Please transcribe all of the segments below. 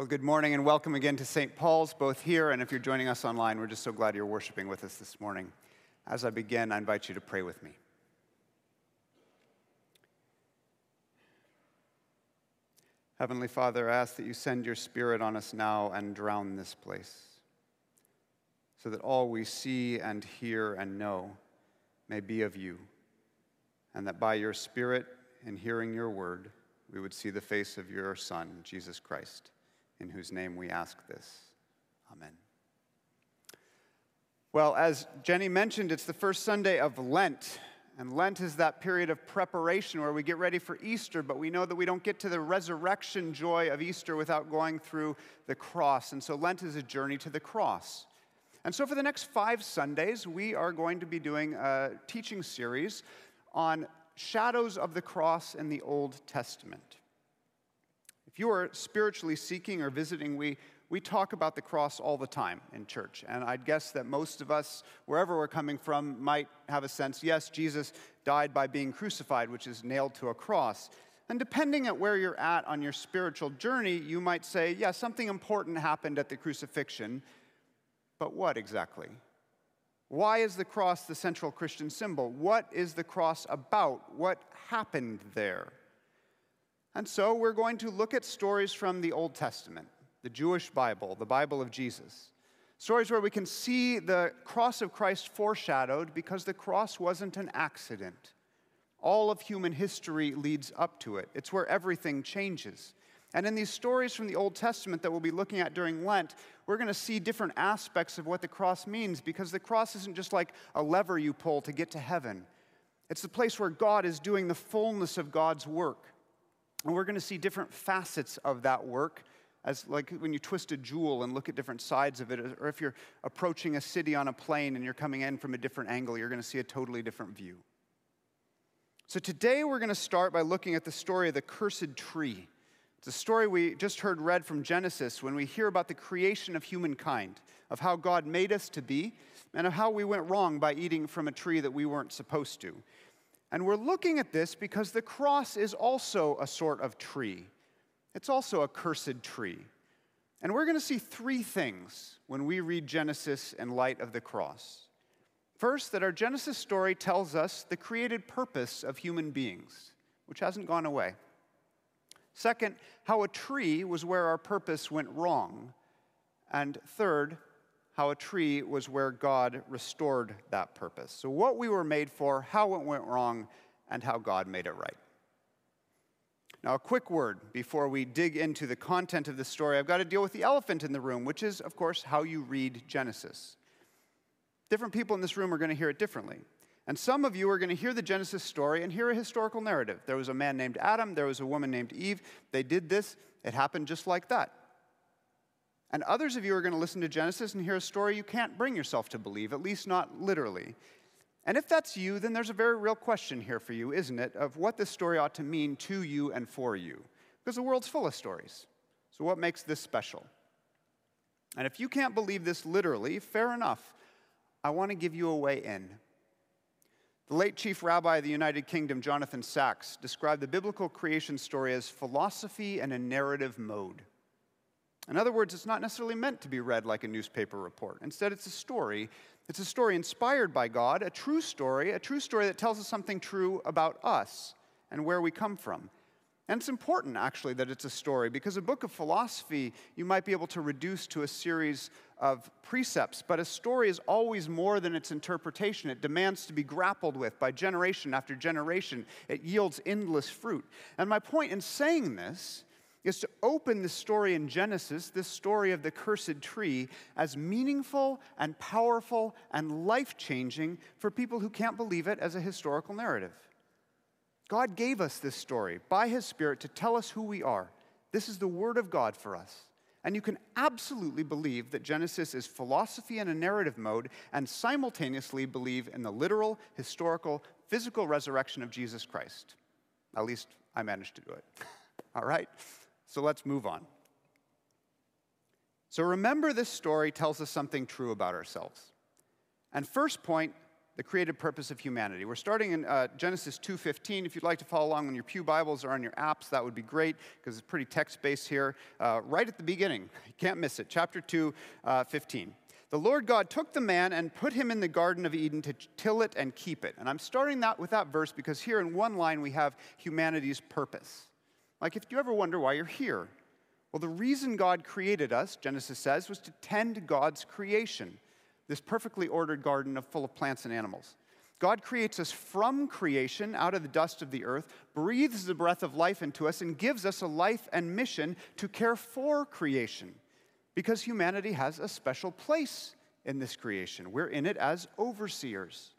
Well, good morning and welcome again to St. Paul's, both here and if you're joining us online. We're just so glad you're worshiping with us this morning. As I begin, I invite you to pray with me. Heavenly Father, I ask that you send your Spirit on us now and drown this place, so that all we see and hear and know may be of you, and that by your Spirit, in hearing your word, we would see the face of your Son, Jesus Christ in whose name we ask this. Amen. Well, as Jenny mentioned, it's the first Sunday of Lent. And Lent is that period of preparation where we get ready for Easter, but we know that we don't get to the resurrection joy of Easter without going through the cross. And so Lent is a journey to the cross. And so for the next five Sundays, we are going to be doing a teaching series on shadows of the cross in the Old Testament. You are spiritually seeking or visiting, we, we talk about the cross all the time in church. And I'd guess that most of us, wherever we're coming from, might have a sense yes, Jesus died by being crucified, which is nailed to a cross. And depending at where you're at on your spiritual journey, you might say, yeah, something important happened at the crucifixion. But what exactly? Why is the cross the central Christian symbol? What is the cross about? What happened there? And so we're going to look at stories from the Old Testament, the Jewish Bible, the Bible of Jesus. Stories where we can see the cross of Christ foreshadowed because the cross wasn't an accident. All of human history leads up to it, it's where everything changes. And in these stories from the Old Testament that we'll be looking at during Lent, we're going to see different aspects of what the cross means because the cross isn't just like a lever you pull to get to heaven. It's the place where God is doing the fullness of God's work. And we're going to see different facets of that work as like when you twist a jewel and look at different sides of it or if you're approaching a city on a plane and you're coming in from a different angle you're going to see a totally different view. So today we're going to start by looking at the story of the cursed tree. It's a story we just heard read from genesis when we hear about the creation of humankind of how god made us to be and of how we went wrong by eating from a tree that we weren't supposed to and we're looking at this because the cross is also a sort of tree. It's also a cursed tree. And we're going to see three things when we read Genesis in light of the cross. First, that our Genesis story tells us the created purpose of human beings, which hasn't gone away. Second, how a tree was where our purpose went wrong. And third, how a tree was where God restored that purpose. So, what we were made for, how it went wrong, and how God made it right. Now, a quick word before we dig into the content of the story. I've got to deal with the elephant in the room, which is, of course, how you read Genesis. Different people in this room are going to hear it differently. And some of you are going to hear the Genesis story and hear a historical narrative. There was a man named Adam, there was a woman named Eve. They did this, it happened just like that. And others of you are going to listen to Genesis and hear a story you can't bring yourself to believe, at least not literally. And if that's you, then there's a very real question here for you, isn't it, of what this story ought to mean to you and for you? Because the world's full of stories. So, what makes this special? And if you can't believe this literally, fair enough. I want to give you a way in. The late chief rabbi of the United Kingdom, Jonathan Sacks, described the biblical creation story as philosophy in a narrative mode. In other words, it's not necessarily meant to be read like a newspaper report. Instead, it's a story. It's a story inspired by God, a true story, a true story that tells us something true about us and where we come from. And it's important, actually, that it's a story because a book of philosophy you might be able to reduce to a series of precepts, but a story is always more than its interpretation. It demands to be grappled with by generation after generation. It yields endless fruit. And my point in saying this is to open the story in Genesis, this story of the cursed tree, as meaningful and powerful and life changing for people who can't believe it as a historical narrative. God gave us this story by His Spirit to tell us who we are. This is the Word of God for us. And you can absolutely believe that Genesis is philosophy in a narrative mode and simultaneously believe in the literal, historical, physical resurrection of Jesus Christ. At least I managed to do it. All right? So let's move on. So remember, this story tells us something true about ourselves. And first point, the creative purpose of humanity. We're starting in uh, Genesis 2:15. If you'd like to follow along on your pew Bibles or on your apps, that would be great because it's pretty text-based here. Uh, right at the beginning, you can't miss it. Chapter 2, uh, 15. The Lord God took the man and put him in the Garden of Eden to till it and keep it. And I'm starting that with that verse because here in one line we have humanity's purpose. Like if you ever wonder why you're here, well, the reason God created us, Genesis says, was to tend God's creation this perfectly ordered garden of full of plants and animals. God creates us from creation out of the dust of the earth, breathes the breath of life into us, and gives us a life and mission to care for creation because humanity has a special place in this creation. We're in it as overseers.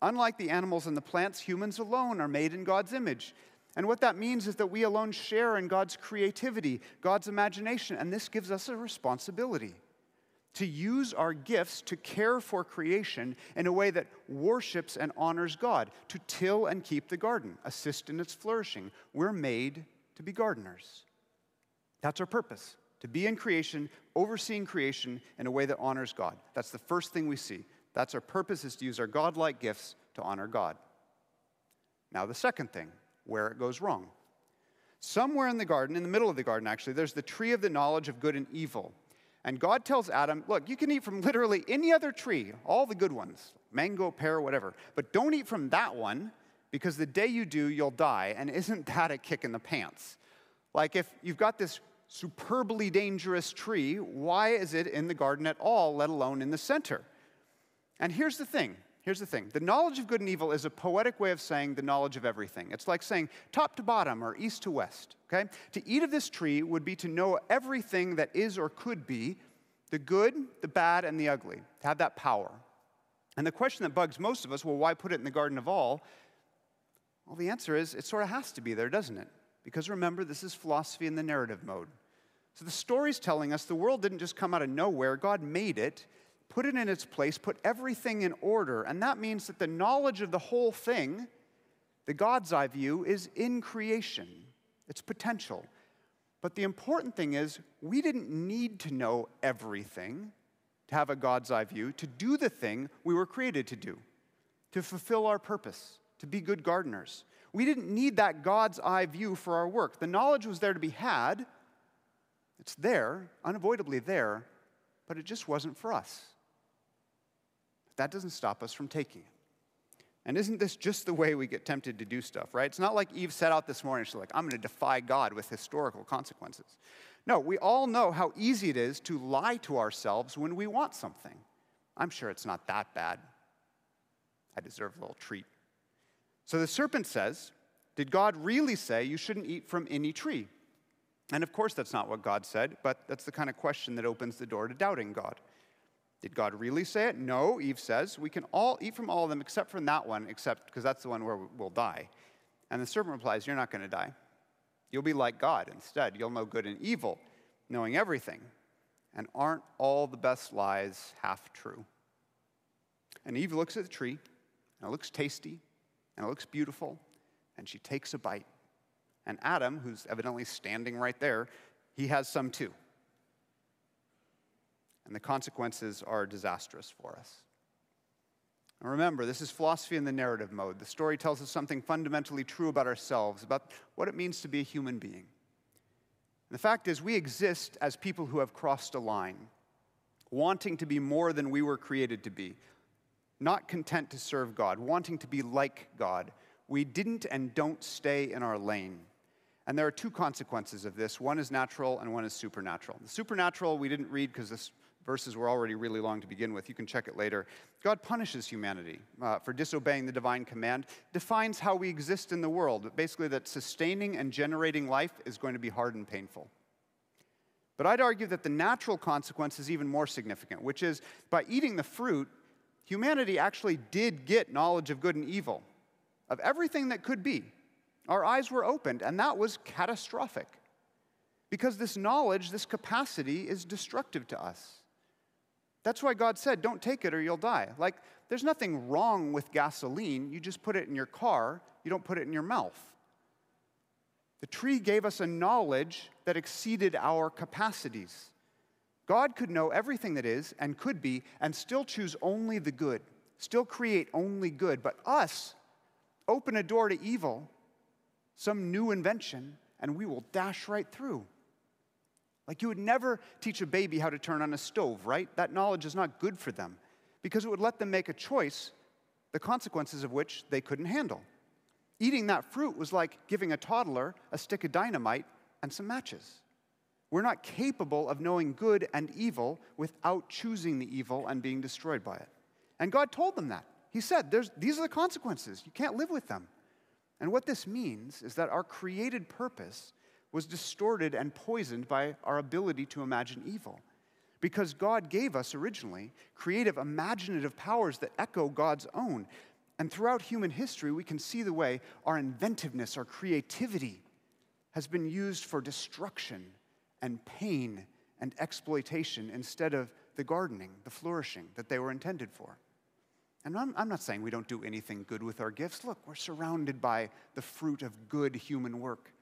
Unlike the animals and the plants, humans alone are made in God's image. And what that means is that we alone share in God's creativity, God's imagination, and this gives us a responsibility to use our gifts to care for creation in a way that worships and honors God, to till and keep the garden, assist in its flourishing. We're made to be gardeners. That's our purpose to be in creation, overseeing creation in a way that honors God. That's the first thing we see. That's our purpose is to use our godlike gifts to honor God. Now, the second thing, where it goes wrong. Somewhere in the garden, in the middle of the garden actually, there's the tree of the knowledge of good and evil. And God tells Adam, look, you can eat from literally any other tree, all the good ones, mango, pear, whatever, but don't eat from that one because the day you do, you'll die. And isn't that a kick in the pants? Like if you've got this superbly dangerous tree, why is it in the garden at all, let alone in the center? And here's the thing here's the thing the knowledge of good and evil is a poetic way of saying the knowledge of everything. It's like saying top to bottom or east to west, okay? To eat of this tree would be to know everything that is or could be the good, the bad, and the ugly, to have that power. And the question that bugs most of us well, why put it in the Garden of All? Well, the answer is it sort of has to be there, doesn't it? Because remember, this is philosophy in the narrative mode. So the story's telling us the world didn't just come out of nowhere, God made it put it in its place, put everything in order. And that means that the knowledge of the whole thing, the God's eye view, is in creation, it's potential. But the important thing is, we didn't need to know everything to have a God's eye view, to do the thing we were created to do, to fulfill our purpose, to be good gardeners. We didn't need that God's eye view for our work. The knowledge was there to be had, it's there, unavoidably there, but it just wasn't for us that doesn't stop us from taking it. And isn't this just the way we get tempted to do stuff, right? It's not like Eve set out this morning, she's like, I'm going to defy God with historical consequences. No, we all know how easy it is to lie to ourselves when we want something. I'm sure it's not that bad. I deserve a little treat. So the serpent says, Did God really say you shouldn't eat from any tree? And of course, that's not what God said, but that's the kind of question that opens the door to doubting God. Did God really say it? No, Eve says. We can all eat from all of them except from that one, except because that's the one where we'll die. And the serpent replies, You're not going to die. You'll be like God instead. You'll know good and evil, knowing everything. And aren't all the best lies half true? And Eve looks at the tree, and it looks tasty, and it looks beautiful, and she takes a bite. And Adam, who's evidently standing right there, he has some too and the consequences are disastrous for us. And remember, this is philosophy in the narrative mode. The story tells us something fundamentally true about ourselves, about what it means to be a human being. And the fact is, we exist as people who have crossed a line, wanting to be more than we were created to be, not content to serve God, wanting to be like God. We didn't and don't stay in our lane. And there are two consequences of this one is natural and one is supernatural. The supernatural we didn't read because this verses were already really long to begin with. You can check it later. God punishes humanity uh, for disobeying the divine command, defines how we exist in the world. Basically, that sustaining and generating life is going to be hard and painful. But I'd argue that the natural consequence is even more significant, which is by eating the fruit, humanity actually did get knowledge of good and evil, of everything that could be. Our eyes were opened, and that was catastrophic. Because this knowledge, this capacity, is destructive to us. That's why God said, don't take it or you'll die. Like, there's nothing wrong with gasoline. You just put it in your car, you don't put it in your mouth. The tree gave us a knowledge that exceeded our capacities. God could know everything that is and could be and still choose only the good, still create only good, but us open a door to evil, some new invention, and we will dash right through. Like you would never teach a baby how to turn on a stove, right? That knowledge is not good for them because it would let them make a choice, the consequences of which they couldn't handle. Eating that fruit was like giving a toddler a stick of dynamite and some matches. We're not capable of knowing good and evil without choosing the evil and being destroyed by it. And God told them that. He said, These are the consequences. You can't live with them. And what this means is that our created purpose was distorted and poisoned by our ability to imagine evil. Because God gave us originally creative, imaginative powers that echo God's own. And throughout human history, we can see the way our inventiveness, our creativity, has been used for destruction and pain and exploitation instead of the gardening, the flourishing that they were intended for. And I'm, I'm, not saying we don't do anything good with our gifts. Look, we're surrounded by the fruit of good human work.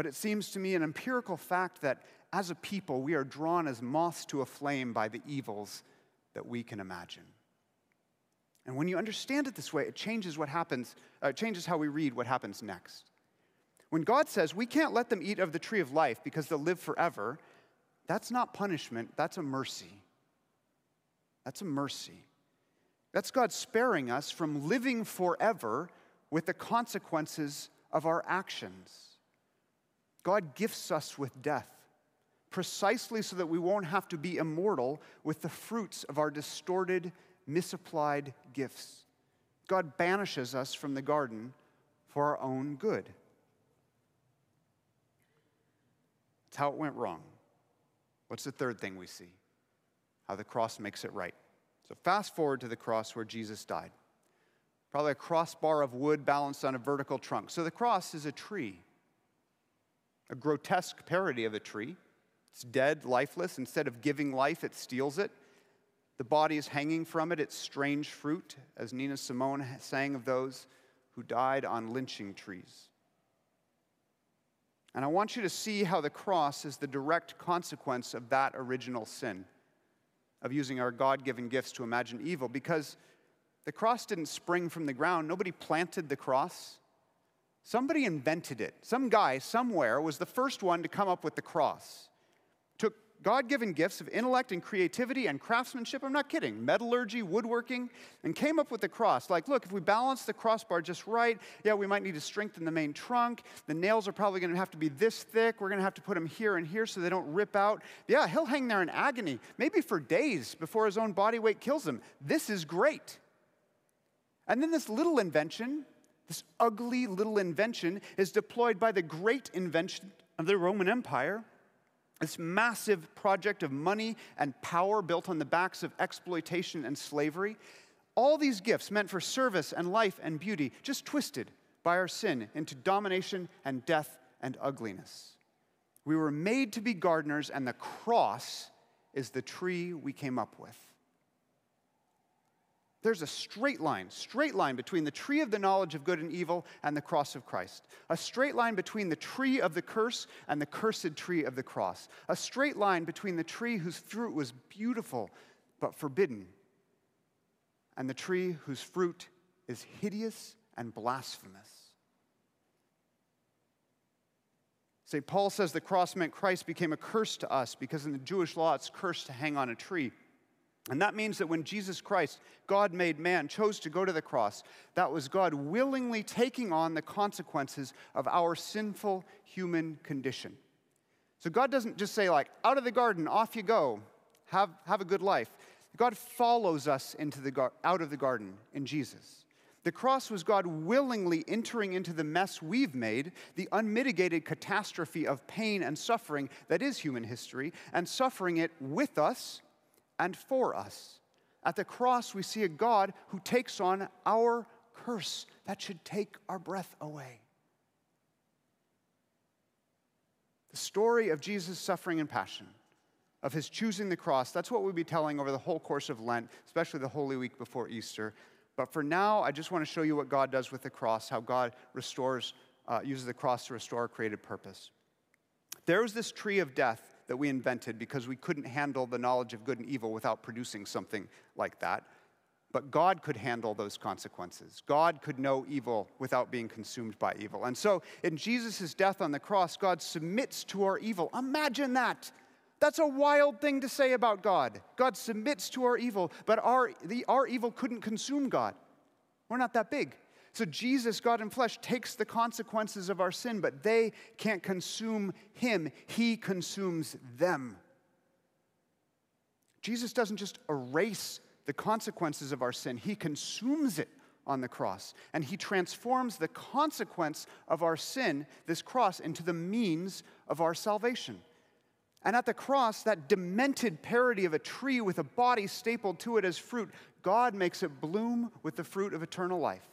But it seems to me an empirical fact that as a people, we are drawn as moths to a flame by the evils that we can imagine. And when you understand it this way, it changes what happens, uh, changes how we read what happens next. When God says we can't let them eat of the tree of life because they'll live forever, that's not punishment, that's a mercy. That's a mercy. That's God sparing us from living forever with the consequences of our actions. God gifts us with death precisely so that we won't have to be immortal with the fruits of our distorted, misapplied gifts. God banishes us from the garden for our own good. That's how it went wrong. What's the third thing we see? How the cross makes it right. So, fast forward to the cross where Jesus died. Probably a crossbar of wood balanced on a vertical trunk. So, the cross is a tree, a grotesque parody of a tree. It's dead, lifeless. Instead of giving life, it steals it. The body is hanging from it. It's strange fruit, as Nina Simone sang of those who died on lynching trees. And I want you to see how the cross is the direct consequence of that original sin, of using our God given gifts to imagine evil, because the cross didn't spring from the ground. Nobody planted the cross. Somebody invented it. Some guy somewhere was the first one to come up with the cross. Took God given gifts of intellect and creativity and craftsmanship. I'm not kidding. Metallurgy, woodworking, and came up with the cross. Like, look, if we balance the crossbar just right, yeah, we might need to strengthen the main trunk. The nails are probably going to have to be this thick. We're going to have to put them here and here so they don't rip out. Yeah, he'll hang there in agony, maybe for days before his own body weight kills him. This is great. And then this little invention, this ugly little invention, is deployed by the great invention of the Roman Empire this massive project of money and power built on the backs of exploitation and slavery. All these gifts meant for service and life and beauty, just twisted by our sin into domination and death and ugliness. We were made to be gardeners, and the cross is the tree we came up with. There's a straight line, straight line between the tree of the knowledge of good and evil and the cross of Christ. A straight line between the tree of the curse and the cursed tree of the cross. A straight line between the tree whose fruit was beautiful but forbidden and the tree whose fruit is hideous and blasphemous. St. Paul says the cross meant Christ became a curse to us because in the Jewish law it's cursed to hang on a tree. And that means that when Jesus Christ, God made man, chose to go to the cross, that was God willingly taking on the consequences of our sinful human condition. So God doesn't just say, like, out of the garden, off you go, have, have a good life. God follows us into the gar- out of the garden in Jesus. The cross was God willingly entering into the mess we've made, the unmitigated catastrophe of pain and suffering that is human history, and suffering it with us and for us. At the cross, we see a God who takes on our curse that should take our breath away. The story of Jesus' suffering and passion, of his choosing the cross, that's what we'll be telling over the whole course of Lent, especially the Holy Week before Easter. But for now, I just want to show you what God does with the cross, how God restores, uh, uses the cross to restore our created purpose. There was this tree of death that we invented because we couldn't handle the knowledge of good and evil without producing something like that. But God could handle those consequences. God could know evil without being consumed by evil. And so, in Jesus' death on the cross, God submits to our evil. Imagine that. That's a wild thing to say about God. God submits to our evil, but our, the, our evil couldn't consume God. We're not that big. So Jesus, God in flesh, takes the consequences of our sin, but they can't consume him. He consumes them. Jesus doesn't just erase the consequences of our sin, he consumes it on the cross. And he transforms the consequence of our sin, this cross, into the means of our salvation. And at the cross, that demented parody of a tree with a body stapled to it as fruit, God makes it bloom with the fruit of eternal life.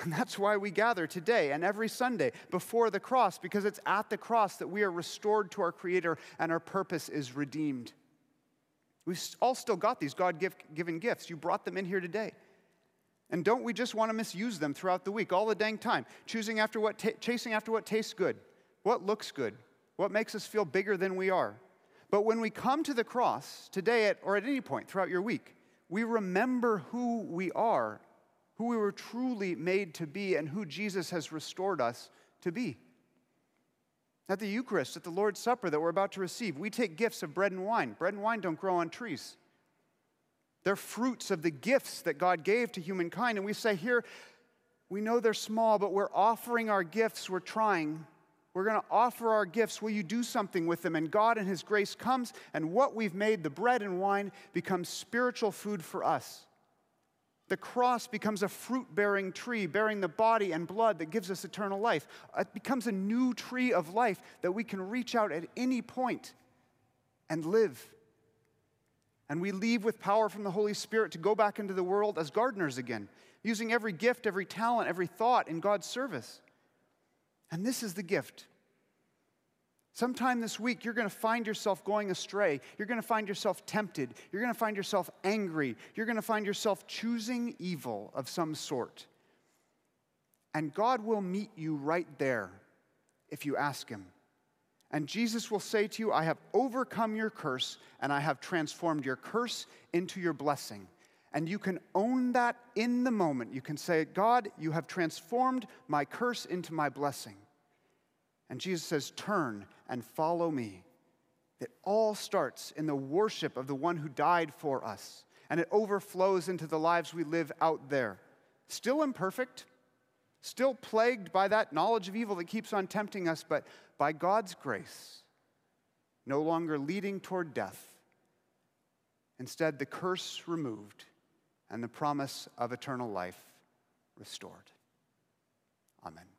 And that's why we gather today and every Sunday before the cross, because it's at the cross that we are restored to our Creator and our purpose is redeemed. We've all still got these God given gifts. You brought them in here today. And don't we just want to misuse them throughout the week, all the dang time, choosing after what chasing after what tastes good, what looks good, what makes us feel bigger than we are? But when we come to the cross today at, or at any point throughout your week, we remember who we are who we were truly made to be, and who Jesus has restored us to be. At the Eucharist, at the Lord's Supper that we're about to receive, we take gifts of bread and wine. Bread and wine don't grow on trees. They're fruits of the gifts that God gave to humankind. And we say, here, we know they're small, but we're offering our gifts. We're trying. We're going to offer our gifts. Will you do something with them? And God, in His grace, comes, and what we've made, the bread and wine, becomes spiritual food for us. The cross becomes a fruit bearing tree, bearing the body and blood that gives us eternal life. It becomes a new tree of life that we can reach out at any point and live. And we leave with power from the Holy Spirit to go back into the world as gardeners again, using every gift, every talent, every thought in God's service. And this is the gift Sometime this week, you're going to find yourself going astray. You're going to find yourself tempted. You're going to find yourself angry. You're going to find yourself choosing evil of some sort. And God will meet you right there if you ask Him. And Jesus will say to you, I have overcome your curse, and I have transformed your curse into your blessing. And you can own that in the moment. You can say, God, you have transformed my curse into my blessing. And Jesus says, Turn and follow me. It all starts in the worship of the one who died for us, and it overflows into the lives we live out there. Still imperfect, still plagued by that knowledge of evil that keeps on tempting us, but by God's grace, no longer leading toward death. Instead, the curse removed and the promise of eternal life restored. Amen.